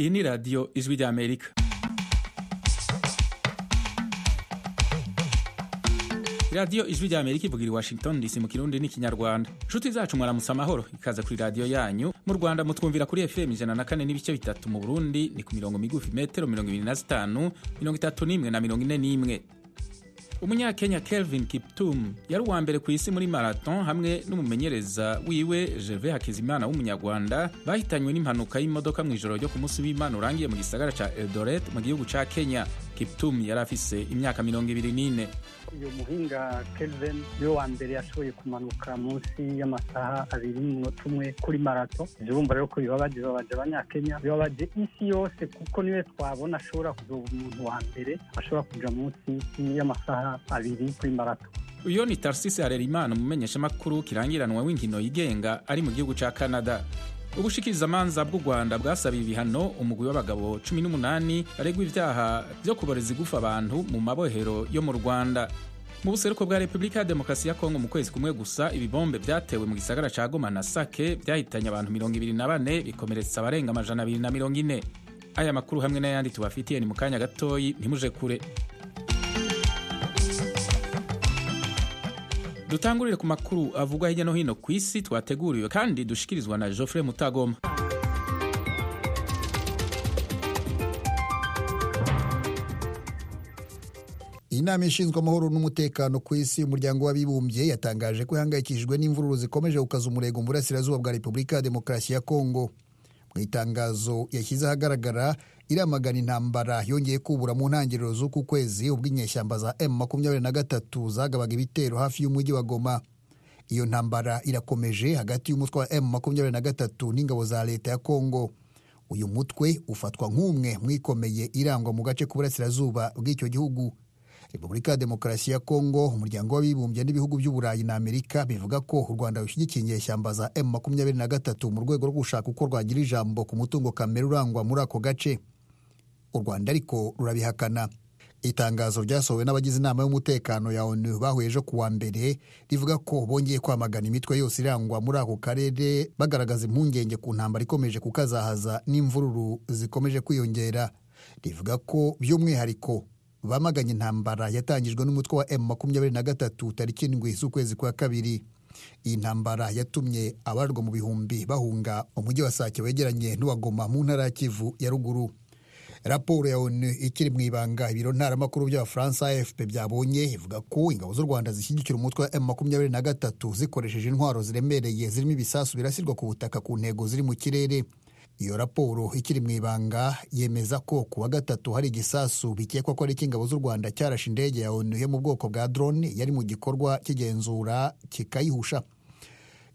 iyi ni radiyo ijwi ry'amerika radiyo ijwi ry'amerika ivugira i washington dc mu kirundi n'ikinyarwanda inshuti zacu mwaramutse amahoro ikaza kuri radiyo yanyu. Mu rwanda mutwumvira kuri fm ijana na kane n'ibice bitatu mu burundi ni ku mirongo migufi metero mirongo ibiri na zitanu mirongo itatu n'imwe na mirongo ine n'imwe. Umunyakenya kelvin kiptum yari uwa mbere ku isi muri marathon hamwe n'umumenyereza wiwe gervais hakizimana w'umunyarwanda bahitanywe n'impanuka y'imodoka mu ijoro ryo ku munsi w'imana urangiye mu gisagara ca eldoret mu gihugu ca kenya. Kiptum yari afise imyaka mirongo ibiri n'ine. Uyu muhinga kelvin ni we wa mbere yashoboye kumanuka munsi y'amasaha abiri n'umunota umwe kuri marato. Ivyo bumva rero ko bibabaje bibabaje abanyakenya bibabaje isi yose kuko ni we twabona ashobora kuzoba umuntu wa mbere ashobora kuja munsi y'amasaha abiri kuri marato. Uyo ni tarsisi harerimana umumenyeshamakuru kirangiranwa w'inkino yigenga ari mu gihugu ca canada. Ubushikirizamanza bw'u rwanda bwasabiye ibihano umugwi w'abagabo cumi n'umunani baregwa ivyaha vyo kuboreza igufa abantu mu mabohero yo mu rwanda. Mu buseruko bwa repubulika ya demokarasi ya kongo mu kwezi kumwe gusa ibibombe vyatewe mu gisagara ca goma na sake vyahitanye abantu mirongo ibiri na bane bikomeretsa abarenga amajana abiri na mirongo ine. Aya makuru hamwe n'ayandi tubafitiye ni mu kanya gatoyi ntimuje kure. Dutangurire ku makuru avugwa hirya no hino ku isi twateguriwe kandi dushikirizwa na geoffrey mutagoma. Inama ishinzwe amahoro n'umutekano ku isi umuryango w'abibumbye yatangaje ko ihangayikishijwe n'imvururu zikomeje gukaza umurego mu burasirazuba bwa repubulika ya demokarasi ya kongo. Mu itangazo yashyize ahagaragara iramagana intambara yongeye kubura mu ntangiriro z'uku kwezi ubwo inyeshyamba za m makumyabiri na gatatu zagabaga ibitero hafi y'umujyi wa goma. Iyo ntambara irakomeje hagati y'umutwe wa m makumyabiri na gatatu n'ingabo za leta ya kongo uyu mutwe ufatwa nk'umwe mu ikomeye irangwa mu gace k'uburasirazuba bw'icyo gihugu. Repubulika ya demokarasi ya kongo umuryango w'abibumbye n'ibihugu by'uburayi na amerika bivuga ko u rwanda rushyigikiye inyeshyamba za m makumyabiri na gatatu mu rwego rwo gushaka uko rwagira ijambo ku mutungo kamere urangwa muri ako gace. U rwanda ariko rurabihakana. Itangazo ryasohowe n'abagize inama y'umutekano ya onu bahuye ejo ku wa mbere rivuga ko bongeye kwamagana imitwe yose irangwa muri ako karere bagaragaza impungenge ku ntambara ikomeje kukazahaza n'imvururu zikomeje kwiyongera. Rivuga ko by'umwihariko bamaganye intambara yatangijwe n'umutwe wa m makumyabiri na gatatu tariki indwi z'ukwezi kwa kabiri. Iyi ntambara yatumye abarwa mu bihumbi bahunga umujyi wa sake wegeranye n'uwagoma mu ntara ya kivu ya ruguru. Raporo ya onu ikiri mu ibanga ibiro ntaramakuru by'abafaransa afp byabonye ivuga ko ingabo z'u rwanda zishyigikira umutwe wa m makumyabiri na gatatu zikoresheje intwaro ziremereye zirimo ibisasu birasirwa ku butaka ku ntego ziri mu kirere. Iyo raporo ikiri mu ibanga yemeza ko ku wa gatatu hari igisasu bikekwa ko ari icy'ingabo z'u rwanda cyarashe indege ya onu yo mu bwoko bwa drone yari mu gikorwa cy'igenzura kikayihusha.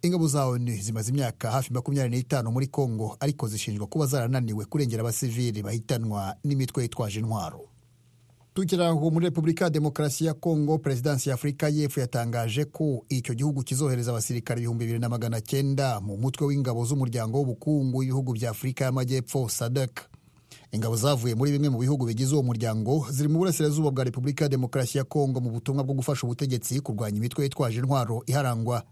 Ingabo za onu zimaze imyaka hafi makumyabiri n'itanu muri kongo ariko zishinjwa kuba zarananiwe kurengera abasivili bahitanwa n'imitwe yitwaje intwaro. Tukiri aho muri repubulika ya demokarasi ya kongo perezidansi ya afurika y'epfo yatangaje ko icyo gihugu kizohereza abasirikare ibihumbi bibiri na magana cyenda mu mutwe w'ingabo z'umuryango w'ubukungu w'ibihugu bya afurika y'amajyepfo sadek ingabo zavuye muri bimwe mu bihugu bigize uwo muryango ziri mu burasirazuba bwa repubulika ya demokarasi ya kongo mu butumwa bwo gufasha ubutegetsi kurwanya imitwe yitwaje intwaro iharangwa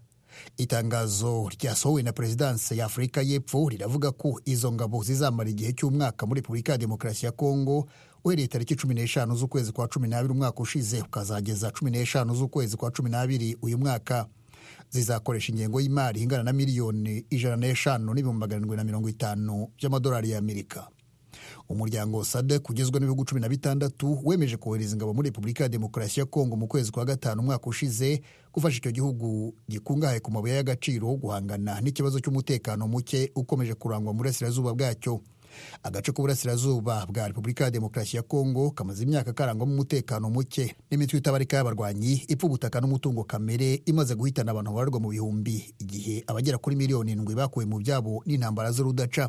itangazo ryasohowe na perezidansi ya afurika y'epfo riravuga ko izo ngabo zizamara igihe cy'umwaka muri repubulika ya demokarasi ya kongo uhereye tariki cumi n'eshanu z'ukwezi kwa cumi n'abiri umwaka ushize ukazageza cumi n'eshanu z'ukwezi kwa cumi n'abiri uyu mwaka. Zizakoresha ingengo y'imari ingana na miliyoni ijana n'eshanu n'ibihumbi magana arindwi na mirongo itanu by'amadolari y'amerika. Umuryango sadek ugizwe n'ibihugu cumi na bitandatu wemeje kohereza ingabo muri repubulika ya demokarasi ya kongo mu kwezi kwa gatanu umwaka ushize gufasha icyo gihugu gikungahaye ku mabuye y'agaciro guhangana n'ikibazo cy'umutekano muke ukomeje kurangwa mu burasirazuba bwacyo. Agace k'uburasirazuba bwa repubulika ya demokarasi ya kongo kamaze imyaka karangwamo umutekano muke. N'imitwe itabarika y'abarwanyi ipfa ubutaka n'umutungo kamere imaze guhitana abantu babarwa mu bihumbi. Igihe abagera kuri miliyoni indwi bakuwe mu byabo n'intambara z'urudaca.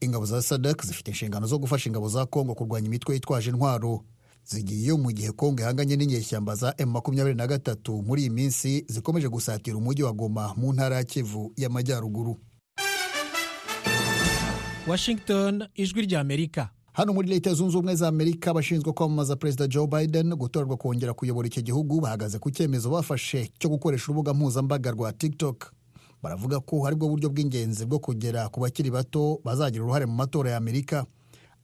Ingabo za sadak zifite inshingano zo gufasha ingabo za kongo kurwanya imitwe yitwaje intwaro. Zigiyeyo mu gihe kongo ihanganye n'inyeshyamba za m makumyabiri na gatatu muri iyi minsi zikomeje gusatira umujyi wa goma mu ntara ya kivu y'amajyaruguru. Washington ijwi ry'amerika hano muri leta zunze ubumwe za amerika abashinzwe kwamamaza perezida joe biden gutorerwa kongera kuyobora iki gihugu bahagaze ku cyemezo bafashe cyo gukoresha urubuga mpuzambaga rwa tiktok. Baravuga ko ari bwo buryo bw'ingenzi bwo kugera ku bakiri bato bazagira uruhare mu matora ya amerika.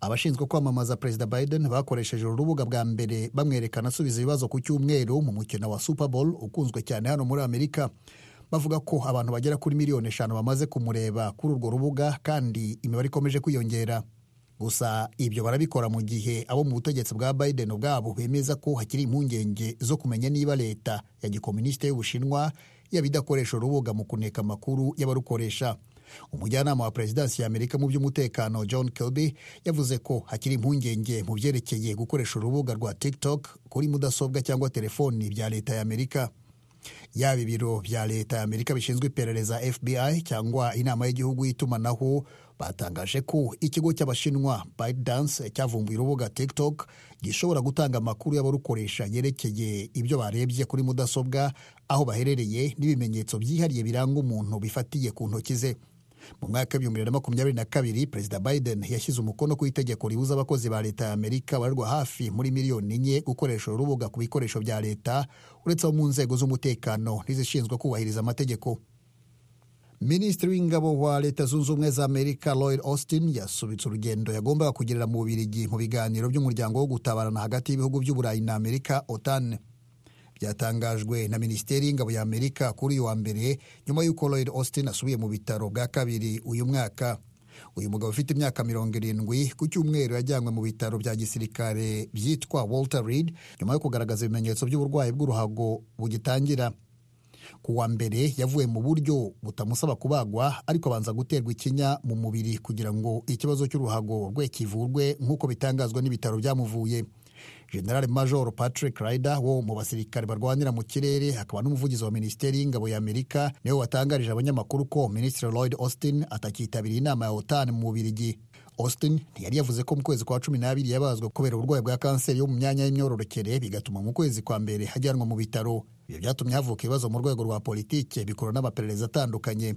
Abashinzwe kwamamaza perezida biden bakoresheje urubuga bwa mbere bamwerekana asubiza ibibazo ku cyumweru mu mukino wa super bowl ukunzwe cyane hano muri amerika. Bavuga ko abantu bagera kuri miliyoni eshanu bamaze kumureba kuri urwo rubuga kandi imibare ikomeje kwiyongera. Gusa ibyo barabikora mu gihe abo mu butegetsi bwa biden ubwabo bemeza ko hakiri impungenge zo kumenya niba leta ya gikomunisite y'ubushinwa yaba idakoresha urubuga mu kuneka amakuru y'abarukoresha. Umujyanama wa perezidansi ya amerika mu by'umutekano john kirby yavuze ko hakiri impungenge mu byerekeye gukoresha urubuga rwa tiktok kuri mudasobwa cyangwa telefoni bya leta ya amerika. Yaba ibiro bya leta ya amerika bishinzwe iperereza fbi cyangwa inama y'igihugu y'itumanaho batangaje ko ikigo cy'abashinwa ByteDance cyavumbuye urubuga tiktok gishobora gutanga amakuru y'abarukoresha yerekeye ibyo barebye kuri mudasobwa aho baherereye n'ibimenyetso byihariye biranga umuntu bifatiye ku ntoki ze. Mu mwaka w'ibihumbi bibiri na makumyabiri na kabiri perezida biden yashyize umukono ku itegeko ribuza abakozi ba leta ya amerika barerwa hafi muri miliyoni enye gukoresha urubuga ku bikoresho bya leta uretse abo mu nzego z'umutekano n'izishinzwe kubahiriza amategeko. Minisitiri w'ingabo wa leta zunze ubumwe za amerika lloyd austin yasubitse urugendo yagombaga kugirira mu bubirigi mu biganiro by'umuryango wo gutabarana hagati y'ibihugu by'uburayi na amerika otan. Byatangajwe na minisiteri y'ingabo ya amerika kuri uyu wa mbere nyuma y'uko lloyd austin asubiye mu bitaro bwa kabiri uyu mwaka. Uyu mugabo ufite imyaka mirongo irindwi ku cyumweru yajyanywe mu bitaro bya gisirikare byitwa walter reed nyuma yo kugaragaza ibimenyetso by'uburwayi bw'uruhago bugitangira. Ku wa mbere yavuye mu buryo butamusaba kubagwa ariko abanza guterwa ikinya mu mubiri kugira ngo ikibazo cy'uruhago rwe kivurwe nk'uko bitangazwa n'ibitaro byamuvuye. General major patrick ryder wo mu basirikare barwanira mu kirere akaba n'umuvugizi wa minisiteri y'ingabo ya amerika ni we watangarije abanyamakuru ko minisitiri lloyd austin atakitabiriye inama ya otan mu bubirigi. Austin ntiyari yavuze ko mu kwezi kwa cumi n'abiri yabazwa kubera uburwayi bwa kanseri yo mu myanya y'imyororokere bigatuma mu kwezi kwa mbere hajyanwa mu bitaro. Ibyo byatumye havuka ibibazo mu rwego rwa politike bikorwa n'amaperereza atandukanye.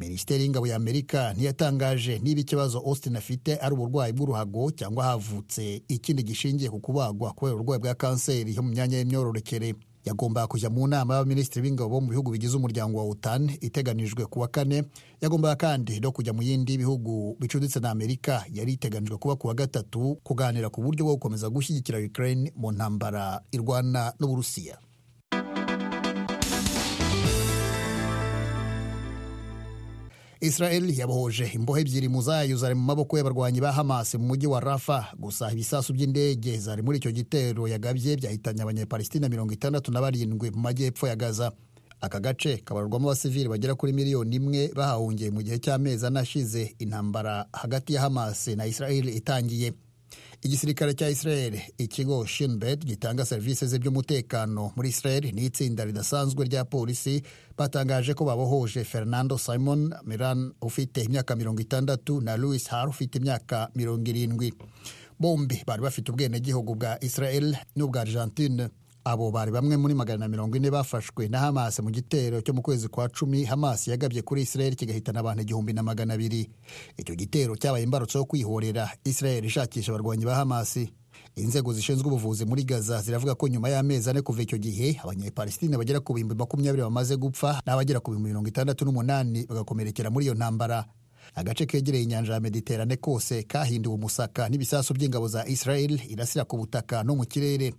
Minisiteri y'ingabo ya amerika ntiyatangaje niba ikibazo austin afite ari uburwayi bw'uruhago cyangwa havutse. Ikindi gishingiye ku kubagwa kubera uburwayi bwa kanseri yo mu myanya y'imyororokere. Yagombaga kujya mu nama y'abaminisitiri b'ingabo mu bihugu bigize umuryango wa otan iteganijwe ku wa kane. Yagombaga kandi no kujya mu yindi bihugu bicuditse na amerika. Yari iteganijwe kuba ku wa gatatu kuganira ku buryo bwo gukomeza gushyigikira ukraine mu ntambara irwana n'uburusiya israel yabohoje imbohe ebyiri mu zayo zari mu maboko y'abarwanyi ba hamas mu mujyi wa rafa gusa ibisasu by'indege zari muri icyo gitero yagabye byahitanye abanyapalestina mirongo itandatu na barindwi mu majyepfo ya gaza. Aka gace kabarwamo abasivili bagera kuri miliyoni imwe bahahungiye mu gihe cy'amezi anashize. Intambara hagati ya hamas na israel itangiye. Igisirikare cya israel ikigo shinbet gitanga serivisi ze by'umutekano muri israel. N'itsinda ridasanzwe rya polisi. Batangaje ko babohoje fernando simon miran ufite imyaka mirongo itandatu na louis har ufite imyaka mirongo irindwi. Bombi bari bafite ubwenegihugu bwa israel n'ubwa argentine. Abo bari bamwe muri magana na mirongo ine bafashwe na hamas mu gitero cyo mu kwezi kwa cumi hamas yagabye kuri israel kigahitana abantu igihumbi na magana abiri. Icyo gitero cyabaye imbarutso yo kwihorera. Israel ishakisha abarwanyi ba hamas. Inzego zishinzwe ubuvuzi muri gaza ziravuga ko nyuma y'amezi ane kuva icyo gihe abanyapalestina bagera ku bihumbi makumyabiri bamaze gupfa n'abagera ku bihumbi mirongo itandatu n'umunani bagakomerekera muri iyo ntambara. Agace kegereye inyanja ya mediterane kose kahinduwe umusaka n'ibisasu by'ingabo za israel irasira ku butaka no mu kirere.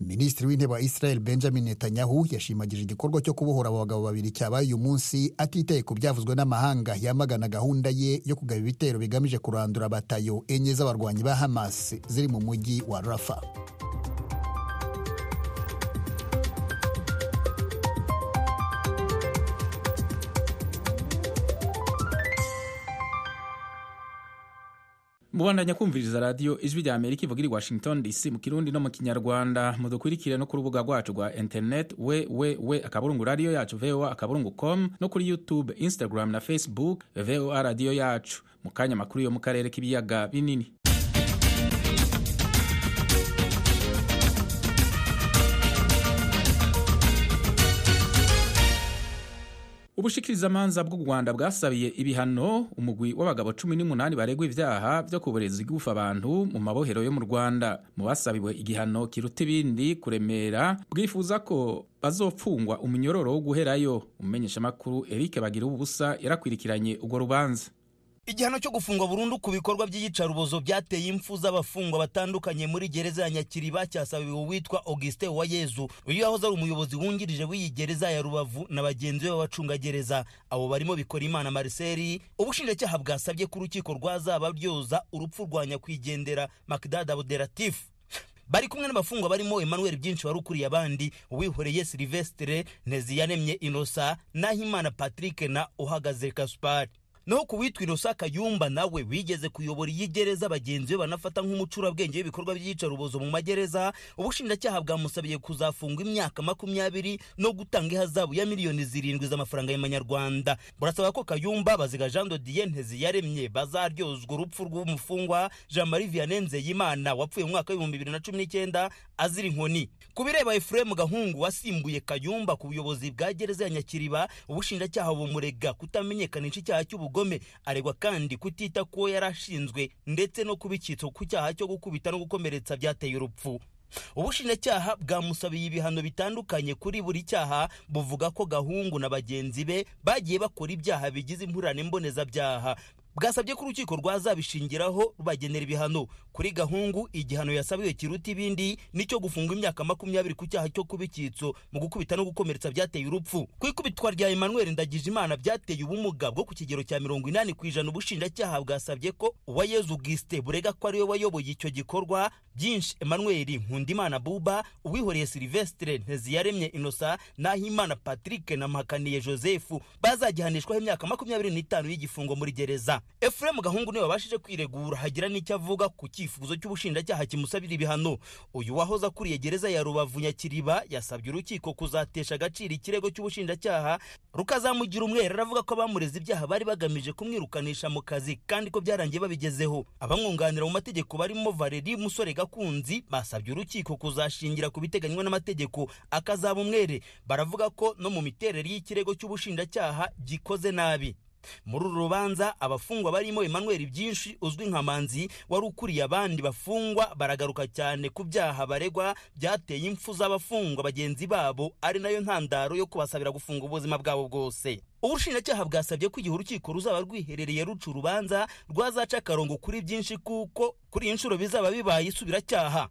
Minisitiri w'intebe wa israel benjamin netanyahu yashimagije igikorwa cyo kubohora abo bagabo babiri cyabaye uyu munsi atitaye ku byavuzwe n'amahanga. Yamagana gahunda ye yo kugaba ibitero bigamije kurandura batayo enye z'abarwanyi ba hamas ziri mu mujyi wa rafa mubandanya kumviriza radiyo ijwi rya amerika ivuga iri washington dc mu kirundi no mu kinyarwanda. Mudukurikire no ku rubuga rwacu rwa internet we we we akaburungu radiyo yacu voa akaburungu com no kuri youtube instagram na facebook voa radiyo yacu. Mu kanya makuru yo mu karere k'ibiyaga binini. Ubushikirizamanza bw'u rwanda bwasabiye ibihano umugwi w'abagabo cumi n'umunani baregwa ibyaha byo kuburezi gufa abantu mu mabohero yo mu rwanda. Mu basabiwe igihano kiruta ibindi kuremera bwifuza ko bazopfungwa umunyororo wo guherayo. Umumenyeshamakuru eric bagira ubusa yarakwirikiranye urwo rubanza. Igihano cyo gufungwa burundu ku bikorwa by'iyicarubozo byateye impfu z'abafungwa batandukanye muri gereza ya nyakiriba cyasabiwe uwitwa augustin uwayezu uyu yahoze ari umuyobozi wungirije w'iyi gereza ya rubavu na bagenzi be b'abacungagereza abo barimo bikora imana marcel ubushinjacyaha bwasabye ko urukiko rwazaba ryoza urupfu rwa nyakwigendera makdad abuderatif bari kumwe n'abafungwa barimo emmanuel byinshi wari ukuriye abandi uwihoreye silvestre nteziyaremye inosa nahimana patrick na uhagaze gaspard. Naho ku witwa inosa kayumba nawe wigeze kuyobora iyi gereza bagenzi be banafata nk'umucurabwenge w'ibikorwa by'iyicarubozo mu magereza. Ubushinjacyaha bwamusabiye kuzafungwa imyaka makumyabiri no gutanga ihazabu ya miliyoni zirindwi z'amafaranga y'amanyarwanda. Burasaba ko kayumba baziga jean dodiye nteziyaremye bazaryozwa urupfu rw'umufungwa jean marie vianney nzeyimana wapfuye mu mwaka w'ibihumbi bibiri na cumi n'icyenda azira inkoni. Ku bireba efuremu gahungu wasimbuye kayumba ku buyobozi bwa gereza ya nyakiriba ubushinjacyaha bumurega kutamenyekanisha icyaha cy'ubugome ubugome aregwa kandi kutita kuwo yari ashinzwe ndetse no kuba icyitso ku cyaha cyo gukubita no gukomeretsa byateye urupfu. Ubushinjacyaha bwamusabiye ibihano bitandukanye kuri buri cyaha buvuga ko gahungu na bagenzi be bagiye bakora ibyaha bigize impurane mbonezabyaha bwasabye ko urukiko rwazabishingiraho rubagenera ibihano. Kuri gahungu igihano yasabiwe kiruta ibindi ni cyo gufungwa imyaka makumyabiri ku cyaha cyo kuba icyitso mu gukubita no gukomeretsa byateye urupfu. Ku ikubitwa rya emmanuel ndagijimana byateye ubumuga bwo ku kigero cya mirongo inani ku ijana ubushinjacyaha bwasabye ko uwayezu gisite burega ko ari we wayoboye icyo gikorwa byinshi emmanuel nkundimana buba uwihoreye silvestre nteziyaremye inosa nahimana patrick na mpakaniye joseph bazagihanishwaho imyaka makumyabiri n'itanu y'igifungo muri gereza. Efuremu gahungu ni we wabashije kwiregura hagira n'icyo avuga ku cyifuzo cy'ubushinjacyaha kimusabira ibihano. Uyu wahoze akuriye gereza ya rubavu nyakiriba yasabye urukiko kuzatesha agaciro ikirego cy'ubushinjacyaha rukazamugira umwere aravuga ko abamureze ibyaha bari bagamije kumwirukanisha mu kazi kandi ko byarangiye babigezeho. Abamwunganira mu mategeko barimo valeri musore gakunzi basabye urukiko kuzashingira ku biteganywa n'amategeko. Akazaba umwere. Baravuga ko no mu miterere y'ikirego cy'ubushinjacyaha gikoze nabi. Muri uru rubanza abafungwa barimo emmanuel byinshi uzwi nka manzi wari ukuriye abandi bafungwa baragaruka cyane ku byaha baregwa byateye impfu z'abafungwa bagenzi babo ari na yo ntandaro yo kubasabira gufunga ubuzima bwabo bwose. Ubushinjacyaha bwasabye ko igihe urukiko ruzaba rwiherereye ruca urubanza rwazaca akarongo kuri byinshi kuko kuri iyi nshuro bizaba bibaye isubiracyaha.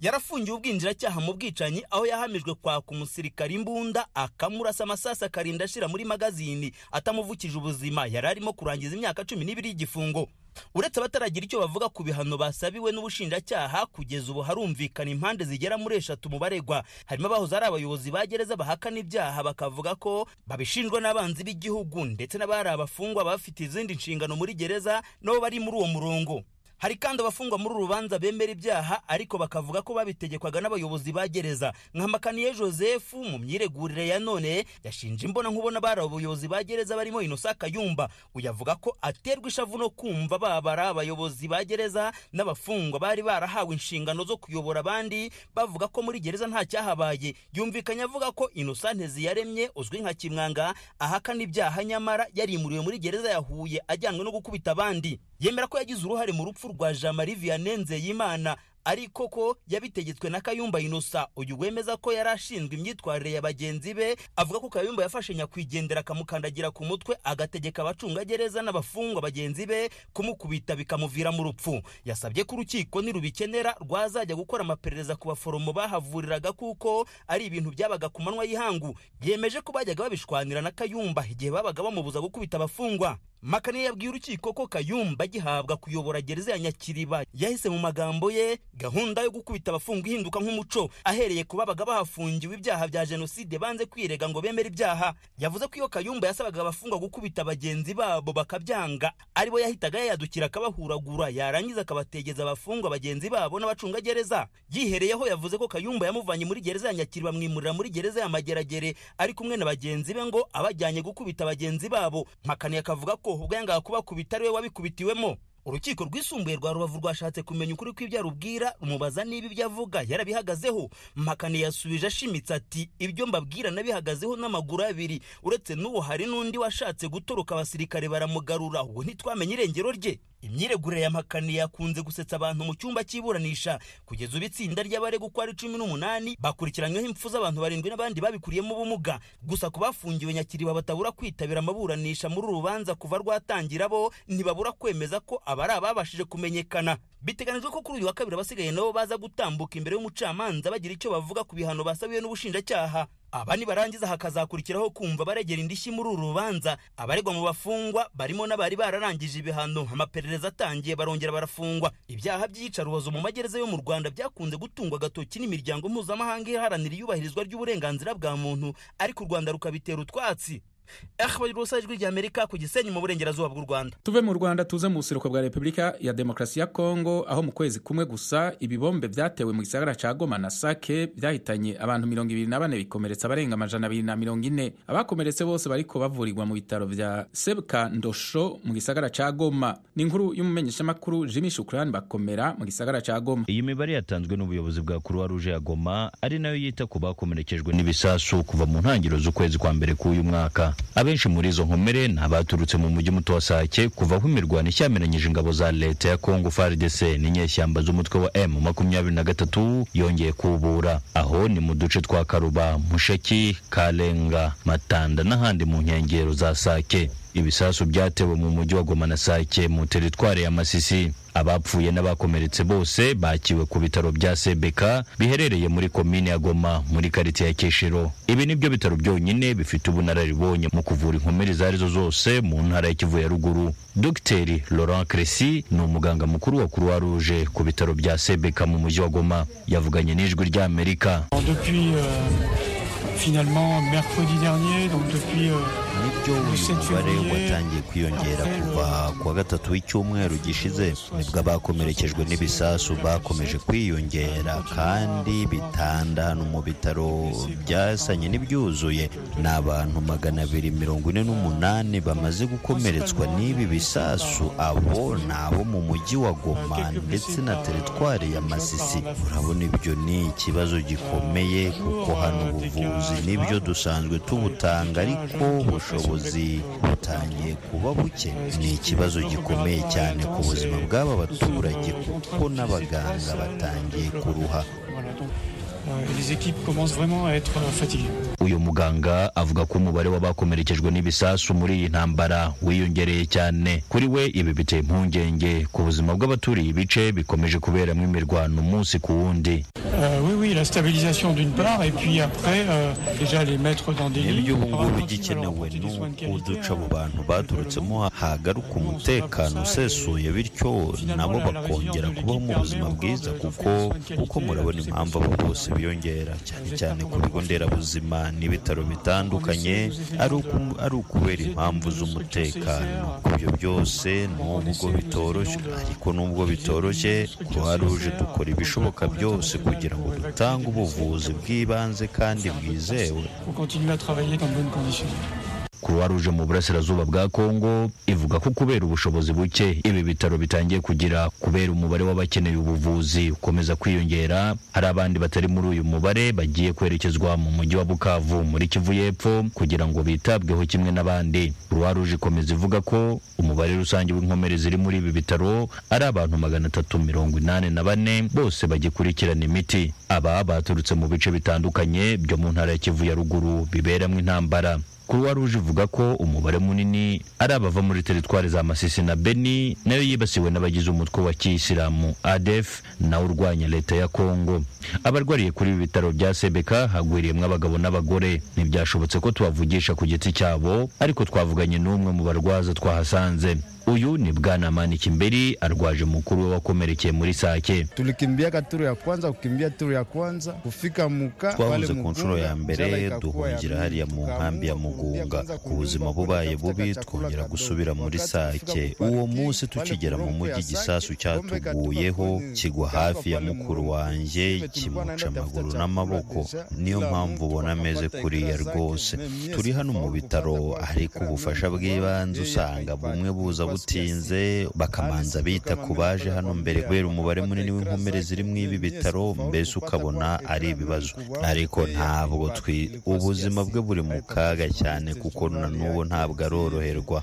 Yarafungiwe ubwinjiracyaha mu bwicanyi aho yahamijwe kwaka umusirikare imbunda akamurasa amasasu akarinda ashira muri magazini atamuvukije ubuzima yari arimo kurangiza imyaka cumi n'ibiri y'igifungo. Uretse abataragira icyo bavuga ku bihano basabiwe n'ubushinjacyaha kugeza ubu harumvikana impande zigera muri eshatu mu baregwa. Harimo abahoze ari abayobozi ba gereza bahakana ibyaha bakavuga ko babishinjwa n'abanzi b'igihugu ndetse n'abari abafungwa bafite izindi nshingano muri gereza nabo bari muri uwo murongo. Hari kandi abafungwa muri uru rubanza bemera ibyaha ariko bakavuga ko babitegekwaga n'abayobozi ba gereza. Nka makaniye joseph mu myiregurire ya none yashinje imbona nkubona bari abayobozi ba gereza barimo inosa kayumba. Uyu avuga ko aterwa ishavu no kumva babara abayobozi ba gereza n'abafungwa bari barahawe inshingano zo kuyobora abandi bavuga ko muri gereza nta cyahabaye. Yumvikanye avuga ko inosa nteziyaremye uzwi nka kimwanga ahakana ibyaha nyamara yarimuriwe muri gereza ya huye ajyanwe no gukubita abandi. Yemera ko yagize uruhare mu rupfu rwa jean marie vianney nzeyimana ariko ko yabitegetswe na kayumba inosa uyu wemeza ko yari ashinzwe imyitwarire ya bagenzi be avuga ko kayumba yafashe nyakwigendera akamukandagira ku mutwe agategeka abacungagereza n'abafungwa bagenzi be kumukubita bikamuvira mu rupfu. Yasabye ko urukiko nirubikenera rwazajya gukora amaperereza ku baforomo bahavuriraga kuko ari ibintu byabaga ku manywa y'ihangu. Yemeje ko bajyaga babishwanira na kayumba igihe babaga bamubuza gukubita abafungwa. Makaniye yabwiye urukiko ko kayumba agihabwa kuyobora gereza ya nyakiriba. Yahise mu magambo ye gahunda yo gukubita abafungwa ihinduka nk'umuco ahereye ku babaga bahafungiwe ibyaha bya jenoside banze kwirega ngo bemere ibyaha. Yavuze ko iyo kayumba yasabaga abafungwa gukubita bagenzi babo bakabyanga ari bo yahitaga yayadukira akabahuragura yarangiza akabategeza abafungwa bagenzi babo n'abacungagereza yihereyeho yavuze ko kayumba yamuvanye muri gereza ya nyakiriba amwimurira muri gereza ya mageragere ari kumwe na bagenzi be ngo abajyanye gukubita bagenzi babo. Mpakaniye akavuga ko ubwo yangaga kubakubita ari we wabikubitiwemo. Urukiko rwisumbuye rwa rubavu rwashatse kumenya ukuri kw'ibyo arubwira rumubaza niba ibyo avuga. Yarabihagazeho. Mpakaniye yasubije ashimitse ati ibyo mbabwira nabihagazeho n'amaguru abiri. Uretse n'ubu hari n'undi washatse gutoroka abasirikare baramugarura. Ubwo ntitwamenye irengero rye. Imyiregurire ya mpakani yakunze gusetsa abantu mu cyumba cy'iburanisha. Kugeza ubu itsinda ry'abaregwa uko ari cumi n'umunani bakurikiranyweho impfu z'abantu barindwi n'abandi babikuriyemo ubumuga. Gusa ku bafungiwe nyakiriba batabura kwitabira amaburanisha muri uru rubanza kuva rwatangira bo ntibabura kwemeza ko abari ababashije kumenyekana. Biteganijwe ko kuri uyu wa kabiri abasigaye nabo baza gutambuka imbere y'umucamanza bagira icyo bavuga ku bihano basabiwe n'ubushinjacyaha. Aba nibarangiza hakazakurikiraho kumva baregera indishyi muri uru rubanza. Abaregwa mu bafungwa barimo n'abari bararangije ibihano. Amaperereza atangiye barongera barafungwa. Ibyaha by'iyicarubozo mu magereza yo mu rwanda byakunze gutungwa agatoki n'imiryango mpuzamahanga iharanira iyubahirizwa ry'uburenganzira bwa muntu. Ariko u rwanda rukabitera utwatsi. Ahbaye urusa ijwi ry'amerika ku gisenyi mu burengerazuba bw'u rwanda. Tuve mu rwanda tuze mu buseruko bwa repubulika ya demokarasi ya kongo aho mu kwezi kumwe gusa ibibombe byatewe mu gisagara ca goma na sake byahitanye abantu mirongo ibiri na bane bikomeretsa abarenga amajana abiri na mirongo ine. Abakomeretse bose bariko bavurirwa mu bitaro vya sebka ndosho mu gisagara ca goma. Ni inkuru y'umumenyeshamakuru jimi shukurani bakomera mu gisagara ca goma. Iyi mibare yatanzwe n'ubuyobozi bwa kuruwa ruje ya goma ari na yo yita ku bakomerekejwe n'ibisasu kuva mu ntangiriro z'ukwezi kwa mbere k'uyu mwaka. Abenshi muri izo nkomere ni abaturutse mu mujyi muto wa sake kuva aho imirwano ishyamiranyije ingabo za leta ya kongo fardc n'inyeshyamba z'umutwe wa m makumyabiri na gatatu yongeye kubura. Aho ni mu duce twa karuba musheki kalenga matanda n'ahandi mu nkengero za sake ibisasu byatewe mu mujyi wa goma na sake mu teritwari ya masisi. Abapfuye n'abakomeretse bose bakiwe ku bitaro bya sebeka biherereye muri komine ya goma muri karitsiye ya keshero. Ibi nibyo bitaro byonyine bifite ubunararibonye mu kuvura inkomere izo arizo zose mu ntara ya kivu ya ruguru. Dogiteri laurent cressy ni umuganga mukuru wa croix rouge ku bitaro bya sebeka mu mujyi wa goma. Yavuganye n'ijwi ry'amerika Depuis euh, finalement mercredi dernier, donc depuis euh, ni byo uyu mubare watangiye kwiyongera kuva ku wa gatatu w'icyumweru gishize. Nibwo abakomerekejwe n'ibisasu bakomeje kwiyongera kandi bitandanu mu bitaro byasanye n'ibyuzuye. Ni abantu magana abiri mirongo ine n'umunani bamaze gukomeretswa n'ibi bisasu. Abo ni abo mu mujyi wa goma ndetse na teritwari ya masisi. Urabona ibyo ni ikibazo gikomeye kuko hano ubuvuzi ni byo dusanzwe tubutanga ariko ubushobozi butangiye kuba buke. Ni ikibazo gikomeye cyane ku buzima bw'aba baturage kuko n'abaganga batangiye kuruha. Uyu muganga avuga ko umubare w'abakomerekejwe n'ibisasu muri iyi ntambara wiyongereye cyane. Kuri we ibi biteye impungenge ku buzima bw'abaturiye ibice bikomeje kuberamo imirwano umunsi ku wundi. Euh, oui, la stabilisation d'une part, et puis après, euh, déjà les mettre dans des lits. ibyo ubu ngubu igikenewe ni des soins de uko qualité, duca abo bantu baturutsemo hagaruka umutekano usesuye bityo nabo bakongera kubaho mu buzima bwiza kuko kuko murabona impamvu abo bose biyongera cyane cyane ku bigo nderabuzima n'ibitaro bitandukanye ari uku- ari ukubera impamvu z'umutekano ku byo byose nubwo bitoroshye. Ariko nubwo bitoroshye rouge dukora ibishoboka byose kugira ngo dutange ubuvuzi bw'ibanze kandi bwizewe croix rouge mu burasirazuba bwa kongo ivuga ko kubera ubushobozi buke ibi bitaro bitangiye kugira kubera umubare w'abakeneye ubuvuzi ukomeza kwiyongera hari abandi batari muri uyu mubare bagiye kwerekezwa mu mujyi wa bukavu muri kivu y'epfo kugira ngo bitabweho kimwe n'abandi. Croix rouge ikomeza ivuga ko umubare rusange w'inkomere ziri muri ibi bitaro ari abantu magana atatu mirongo inani na bane bose bagikurikirana imiti. Aba baturutse mu bice bitandukanye byo mu ntara ya kivu ya ruguru biberamo intambara. Croix rouge ivuga ko umubare munini ari abava muri teritwari za masisi na beni na yo yibasiwe n'abagize umutwe wa kiyisilamu adef nawe urwanya leta ya kongo abarwariye kuri ibi bitaro bya sebeka hagwiriyemo abagabo n'abagore. Ntibyashobotse ko tubavugisha ku giti cyabo ariko twavuganye n'umwe mu barwaza twahasanze. Uyu ni bwana mani kimberi arwaje mukuru we wakomerekeye muri sake. Tulikimbiaka turu ya kwanza kukimbia turu ya kwanza kufika muka twavuze ku nshuro ya mbere duhungira hariya mu nkambi ya mugunga. ku buzima bubaye bubi twongera gusubira muri sake. uwo munsi tukigera mu mujyi igisasu cyatuguyeho kigwa hafi ya mukuru wanjye kimuca amaguru n'amaboko. niyo mpamvu ubona ameze kuriya rwose. Turi hano mu bitaro ariko ubufasha bw'ibanze usanga bumwe buza mutinze bakamanza bita ku baje hano mbere kubera umubare munini w'inkomere ziri mu ibi bitaro mbese ukabona ari ibibazo. Ariko ntabwo twi ubuzima bwe buri mu kaga cyane kuko na n'ubu ntabwo aroroherwa.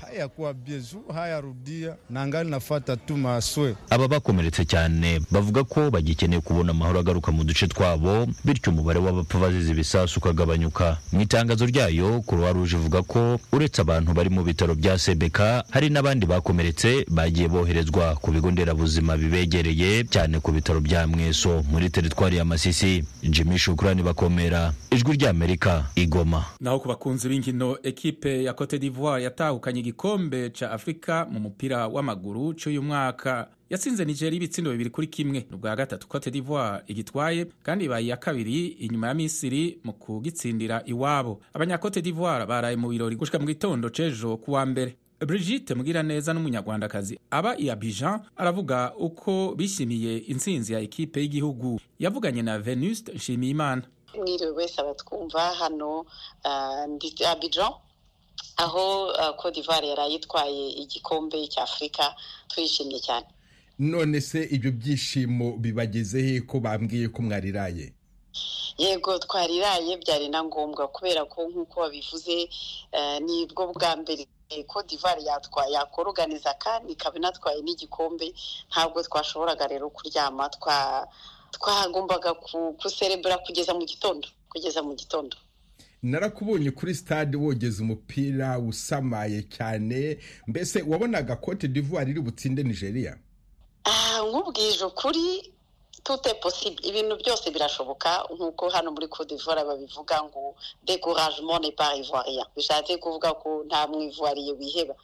Aba bakomeretse cyane bavuga ko bagikeneye kubona amahoro agaruka mu duce twabo bityo umubare w'abapfa bazize ibisasu ukagabanyuka. Mu itangazo ryayo croix rouge ivuga ko uretse abantu bari mu bitaro bya sebeka hari n'abandi bakomeretse bagiye boherezwa ku bigo nderabuzima bibegereye cyane ku bitaro bya mweso muri teritwari ya masisi. Jimmy shukurani bakomera ijwi ry'amerika igoma. Naho ku bakunzi b'inkino ekipe ya cote d'ivoire yatahukanye igikombe ca afurika mu mupira w'amaguru c'uyu mwaka. Yatsinze nigeria ibitsindo bibiri kuri kimwe. Ni ubwa gatatu cote d'ivoire igitwaye kandi ibaye iya kabiri inyuma ya misiri mu kugitsindira iwabo. Abanyacote d'ivoire baraye mu birori gushika mu gitondo c'ejo kuwa mbere. Brigitte Mugiraneza n'umunyarwandakazi aba i Abidjan aravuga uko bishimiye intsinzi ya ekipe y'igihugu. Yavuganye na Venuste Nshimiyimana. Mwiriwe wese abatwumva hano ndi Abidjan. Aho Cote d'Ivoire yari ayitwaye igikombe cy'Afurika twishimye cyane. None se ibyo byishimo bibageze he ko bambwiye ko mwariraye? Yego twariraye byari na ngombwa kubera ko nk'uko babivuze ni bwo bwa mbere Cote d'Ivoire yatwaye yakoroganiza kandi ikaba inatwaye n'igikombe. Ntabwo twashoboraga rero kuryama twagombaga guserebura kugeza mu gitondo kugeza mu gitondo. Narakubonye kuri stade wogeza umupira usamaye cyane. Mbese wabonaga Cote d'Ivoire iri butsinde nigeria? Nkubwije ukuri tute possible. Ibintu byose birashoboka nk'uko hano muri Cote d'Ivoire babivuga ngo découragement n'est pas ivoirien. Bishatse kuvuga ko nta mwivoiriye wiheba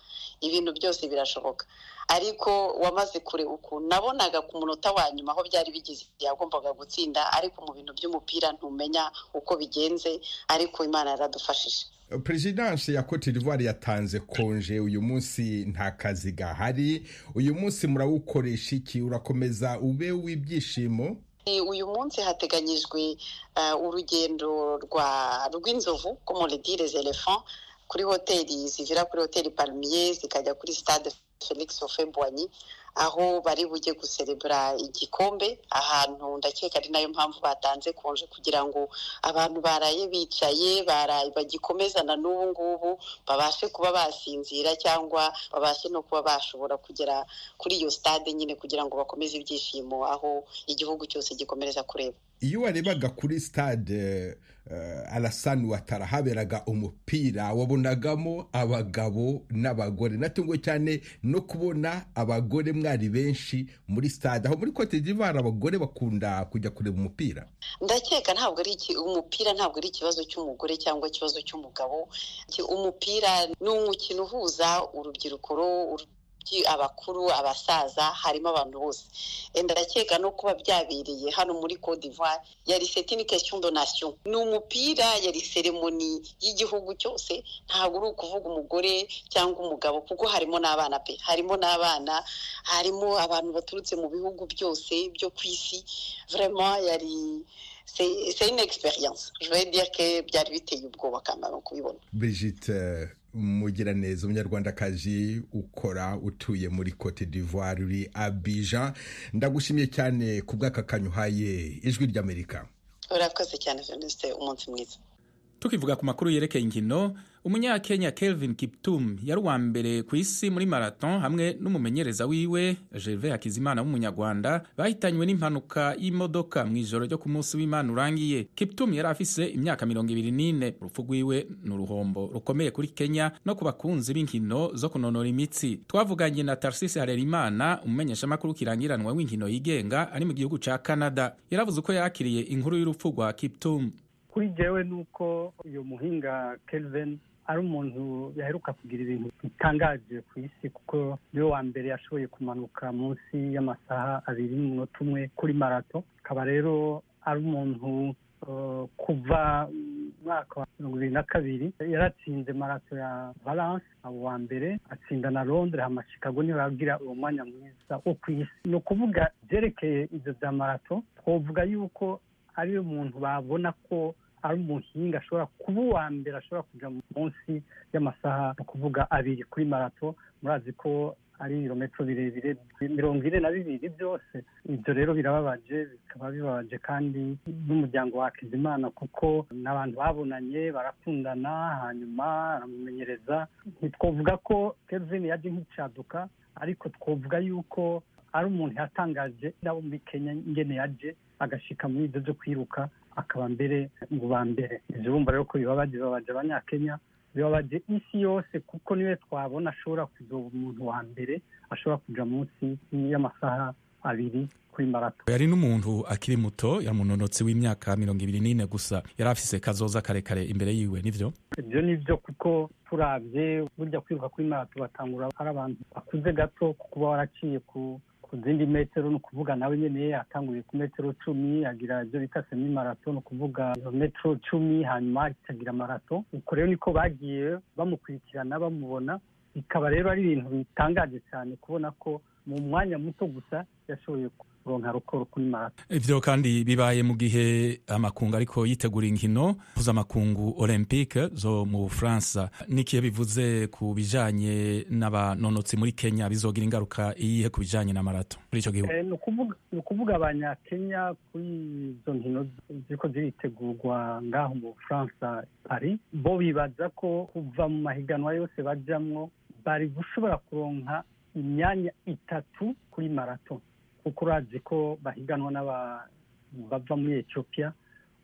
ibintu byose birashoboka ariko wamaze kure ukuntu nabonaga ku munota wa nyuma aho byari bigize yagombaga gutsinda ariko mu bintu by'umupira ntumenya uko bigenze ariko imana yaradufashije. Perezidanse ya cote d'ivoire yatanze konje uyu munsi nta kazi gahari. Uyu munsi murawukoresha iki? Urakomeza ube w'ibyishimo? Uyu munsi hateganyijwe urugendo rw'inzovu komoredire zelefant kuri hoteli zivira kuri hoteli palmier zikajya kuri stade felix ofebwanyi aho bari bujye guserebura igikombe. Ahantu ndakeka ari na yo mpamvu batanze konje kugira ngo abantu baraye bicaye bagikomezana n'ubu ngubu babashe kuba basinzira cyangwa babashe no kuba bashobora kugera kuri iyo stade nyine kugira ngo bakomeze ibyishimo aho igihugu cyose gikomereza kureba. Iyo warebaga kuri stade arasani watara haberaga umupira. Wabonagamo abagabo n'abagore. Natungo cyane no kubona abagore mwari benshi muri stade. Aho muri cote d'ivoire abagore bakunda kujya kureba umupira? Ndakeka ntabwo ari umupira ntabwo ari ikibazo cy'umugore cyangwa ikibazo cy'umugabo. Umupira ni umukino uhuza urubyiruko abakuru abasaza harimo abantu bose. Ndakeka no kuba byabereye hano muri Cote d'Ivoire yari setini question de nation ni umupira yari seremoni y'igihugu cyose ntabwo uri ukuvuga umugore cyangwa umugabo kuko harimo n'abana pe. Harimo n'abana harimo abantu baturutse mu bihugu byose byo ku isi. Vraiment yari c'est une expérience. Je vais dire que byari biteye ubwoba kamara kubibona. Brigitte mugiraneza umunyarwandakazi ukora utuye muri cote d'ivoire uri abidjan. Ndagushimiye cyane ku bw'aka kanyuhaye ijwi ry'amerika. Urakoze cyane venuste umunsi mwiza. Tukivuga ku makuru yerekeye inkino umunyakenya kelvin kiptum yari uwa mbere ku isi muri marathon hamwe n'umumenyereza wiwe gerve hakizimana w'umunyarwanda bahitanywe n'impanuka y'imodoka mu ijoro ryo ku munsi w'imana urangiye. Kiptum yari afise imyaka mirongo ibiri n'ine. Urupfu rwiwe ni uruhombo rukomeye kuri kenya no ku bakunzi b'inkino zo kunonora imitsi. Twavuganye na tarsisi harerimana umumenyeshamakuru kirangiranwa w'inkino yigenga ari mu gihugu ca canada. Yaravuze uko yakiriye inkuru y'urupfu rwa kiptum. Kuri jewe ni uko uyu muhinga kelvin ari umuntu yaheruka kugira ibintu bitangaje ku isi kuko ni we wa mbere yashoboye kumanuka munsi y'amasaha abiri n'umunota umwe kuri marato. Akaba rero ari umuntu kuva mwaka wa mirongo ibiri na kabiri yaratsinze marato ya valence abo wa mbere atsinda na londres hama chicago ni ho yagira uwo mwanya mwiza wo ku isi. Ni ukuvuga byerekeye ibyo bya marato twavuga yuko ari umuntu babona ko ari umuhinga ashobora kuba uwa mbere ashobora kujya munsi y'amasaha ni ukuvuga abiri kuri marato. Murazi ko ari ibirometero birebire mirongo ine na bibiri byose. Ibyo rero birababaje bikaba bibabaje kandi n'umuryango wa Hakizimana kuko n'abantu babonanye barakundana hanyuma aramumenyereza. Ntitwavuga ko Kelvin yaje nk'icaduka ariko twavuga yuko ari umuntu yatangaje nabo muri Kenya ingene yaje agashika muri ibyo byo kwiruka. Akaba mbere mu ba mbere. Ibyo bumva rero ko bibabaje bibabaje abanyakenya bibabaje isi yose kuko ni we twabona ashobora kuzoba umuntu wa mbere ashobora kuja munsi y'amasaha abiri kuri marato. Yari n'umuntu akiri muto yari umunonotsi w'imyaka mirongo ibiri n'ine gusa. Yari afise kazoza karekare imbere yiwe nivyo? Ibyo ni byo kuko turabye burya kwiruka kuri marato batangura ari abantu bakuze gato kuba waraciye ku ku zindi metero ni ukuvuga nawe nyene yatanguye ku metero cumi agira ibyo bita semi marato ni ukuvuga metero cumi hanyuma ikagira marato uko rero niko bagiye bamukurikirana bamubona bikaba rero ari ibintu bitangaje cyane kubona ko mu mwanya muto gusa yashoboye kuronka rukoro kuri marato ivyo kandi bibaye mu gihe amakungu ariko yitegura inkino mpuzamakungu olympique zo mu bufaransa n'ikihe bivuze ku bijanye n'abanonotsi muri kenya bizogira ingaruka iyihe ku bijanye na marato muri ico gihugu? Ni ukuvuga abanyakenya kuri izo nkino ziriko ziritegurwa ngaho mu bufaransa paris. Bo bibaza ko kuva mu mahiganwa yose bajamwo bari gushobora kuronka imyanya itatu kuri marato kuko urazi ko bahiganwa n'aba bava muri etiyopiya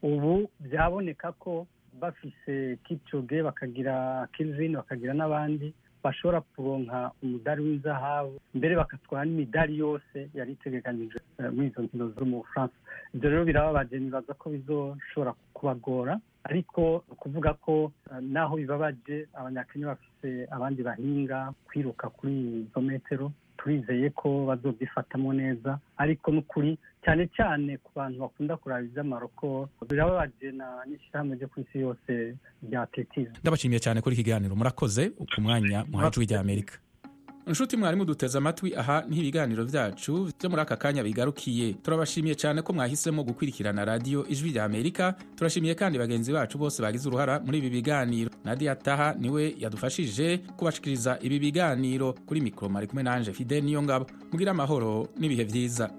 ubu byaboneka ko bafise kipchoge bakagira kilvin bakagira n'abandi bashobora kuronka umudari w'izahabu mbere bagatwara n'imidari yose yari itegekanyije muri izo nkino zo mu bufaransa ibyo rero birababaje nibaza ko bizoshobora kubagora ariko kuvuga ko naho bibabaje abanyakenya bafise abandi bahinga kwiruka kuri izo metero turizeye ko bazobyifatamo neza ariko n'ukuri cyane cyane ku bantu bakunda kuraba iby'amaroko birababaje na n'ishyirahamwe ryo ku isi yose rya atletisme ndabashimiye cyane kuri iki kiganiro. Murakoze ku mwanya muhaye ijwi rya amerika. Inshuti mwarimu duteze amatwi aha ni ho ibiganiro byacu byo muri aka kanya bigarukiye. Turabashimiye cyane ko mwahisemo gukurikirana radiyo ijwi rya amerika. Turashimiye kandi bagenzi bacu bose bagize uruhara muri ibi biganiro. Nadia taha ni we yadufashije kubashikiriza ibi biganiro. Kuri mikoro mari kumwe nanje fide niyo ngabo mugire amahoro n'ibihe byiza